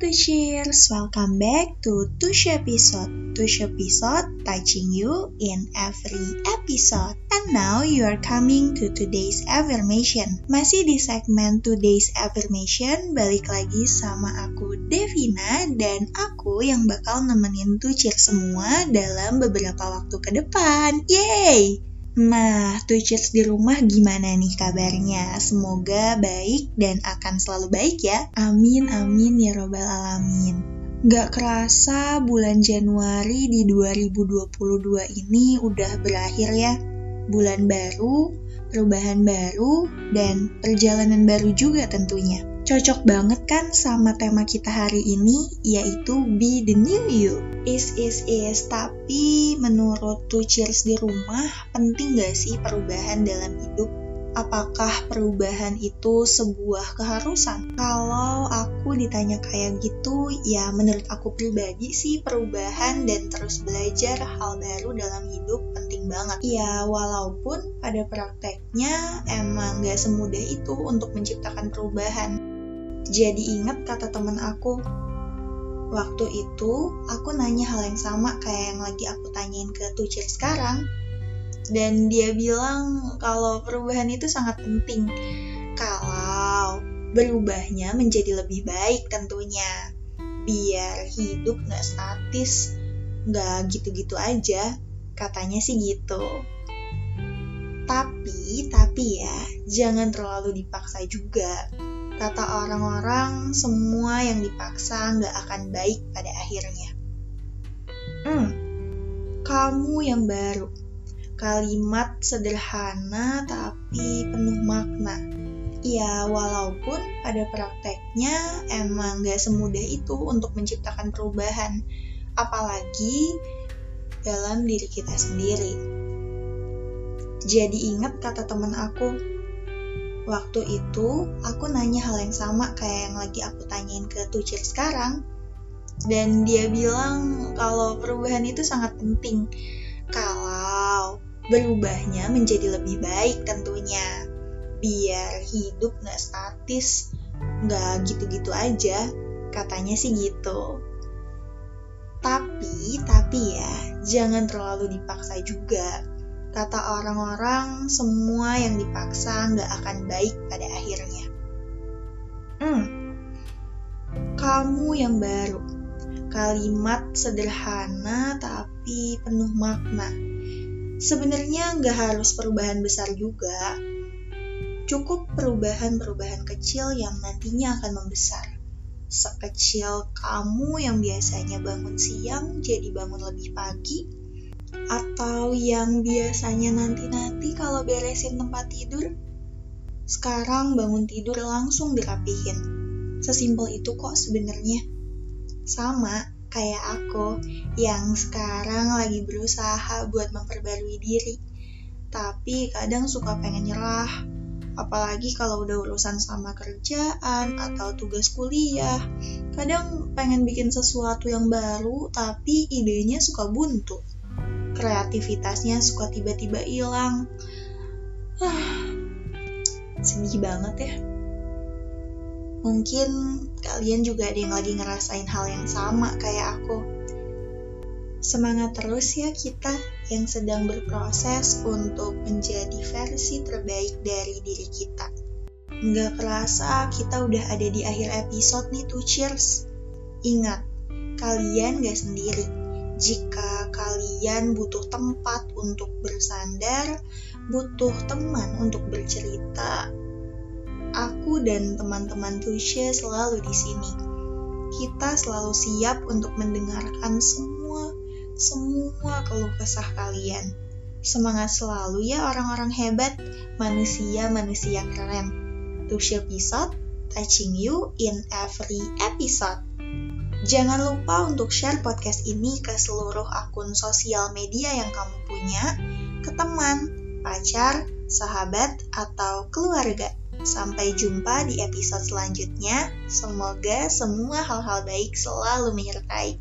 to cheers, welcome back to Tush episode. Tush episode touching you in every episode. And now you are coming to today's affirmation. Masih di segmen today's affirmation, balik lagi sama aku Devina dan aku yang bakal nemenin cheers semua dalam beberapa waktu ke depan. Yeay! Nah, Twitchers di rumah gimana nih kabarnya? Semoga baik dan akan selalu baik ya. Amin, amin ya robbal alamin. Gak kerasa bulan Januari di 2022 ini udah berakhir ya. Bulan baru, perubahan baru, dan perjalanan baru juga tentunya. Cocok banget kan sama tema kita hari ini, yaitu Be the New You. Is, is, is. Tapi menurut Two Cheers di rumah, penting gak sih perubahan dalam hidup? apakah perubahan itu sebuah keharusan? Kalau aku ditanya kayak gitu, ya menurut aku pribadi sih perubahan dan terus belajar hal baru dalam hidup penting banget. Ya walaupun pada prakteknya emang gak semudah itu untuk menciptakan perubahan. Jadi ingat kata temen aku, waktu itu aku nanya hal yang sama kayak yang lagi aku tanyain ke Tucir sekarang. Dan dia bilang kalau perubahan itu sangat penting. Kalau berubahnya menjadi lebih baik tentunya. Biar hidup gak statis, gak gitu-gitu aja. Katanya sih gitu. Tapi, tapi ya, jangan terlalu dipaksa juga Kata orang-orang, semua yang dipaksa nggak akan baik pada akhirnya. Hmm, kamu yang baru. Kalimat sederhana tapi penuh makna. Ya, walaupun pada prakteknya emang gak semudah itu untuk menciptakan perubahan. Apalagi dalam diri kita sendiri. Jadi ingat kata teman aku, Waktu itu, aku nanya hal yang sama kayak yang lagi aku tanyain ke Tucir sekarang. Dan dia bilang kalau perubahan itu sangat penting. Kalau berubahnya menjadi lebih baik tentunya. Biar hidup gak statis, gak gitu-gitu aja. Katanya sih gitu. Tapi, tapi ya, jangan terlalu dipaksa juga Kata orang-orang, semua yang dipaksa nggak akan baik pada akhirnya. Hmm, kamu yang baru. Kalimat sederhana tapi penuh makna. Sebenarnya nggak harus perubahan besar juga. Cukup perubahan-perubahan kecil yang nantinya akan membesar. Sekecil kamu yang biasanya bangun siang jadi bangun lebih pagi, atau yang biasanya nanti-nanti kalau beresin tempat tidur, sekarang bangun tidur langsung dirapihin. Sesimpel itu kok sebenarnya. Sama kayak aku yang sekarang lagi berusaha buat memperbarui diri. Tapi kadang suka pengen nyerah, apalagi kalau udah urusan sama kerjaan atau tugas kuliah. Kadang pengen bikin sesuatu yang baru, tapi idenya suka buntu kreativitasnya suka tiba-tiba hilang. Ah, sedih banget ya. Mungkin kalian juga ada yang lagi ngerasain hal yang sama kayak aku. Semangat terus ya kita yang sedang berproses untuk menjadi versi terbaik dari diri kita. Nggak kerasa kita udah ada di akhir episode nih tuh cheers. Ingat, kalian gak sendiri jika kalian butuh tempat untuk bersandar, butuh teman untuk bercerita, aku dan teman-teman Tusha selalu di sini. Kita selalu siap untuk mendengarkan semua semua keluh kesah kalian. Semangat selalu ya orang-orang hebat, manusia-manusia keren. Tusha episode, touching you in every episode. Jangan lupa untuk share podcast ini ke seluruh akun sosial media yang kamu punya, ke teman, pacar, sahabat, atau keluarga. Sampai jumpa di episode selanjutnya. Semoga semua hal-hal baik selalu menyertai.